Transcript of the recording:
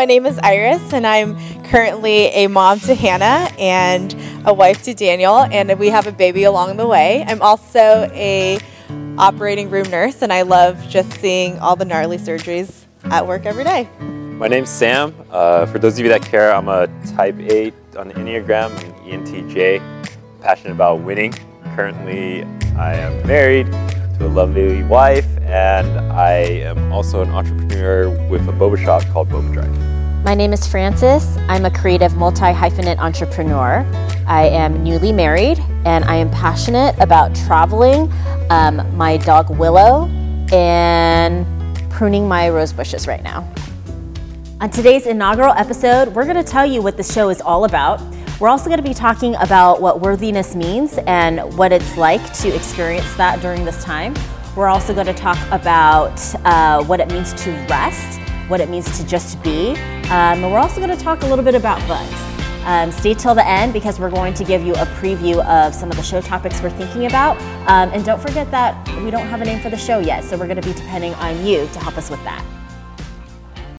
My name is Iris, and I'm currently a mom to Hannah and a wife to Daniel, and we have a baby along the way. I'm also a operating room nurse, and I love just seeing all the gnarly surgeries at work every day. My name's Sam. Uh, for those of you that care, I'm a Type 8 on the Enneagram, an ENTJ, passionate about winning. Currently, I am married to a lovely wife, and I am also an entrepreneur with a boba shop called Boba Drive. My name is Frances. I'm a creative multi hyphenate entrepreneur. I am newly married and I am passionate about traveling, um, my dog Willow, and pruning my rose bushes right now. On today's inaugural episode, we're going to tell you what the show is all about. We're also going to be talking about what worthiness means and what it's like to experience that during this time. We're also going to talk about uh, what it means to rest, what it means to just be, um, and we're also going to talk a little bit about books. Um, stay till the end because we're going to give you a preview of some of the show topics we're thinking about. Um, and don't forget that we don't have a name for the show yet, so we're going to be depending on you to help us with that.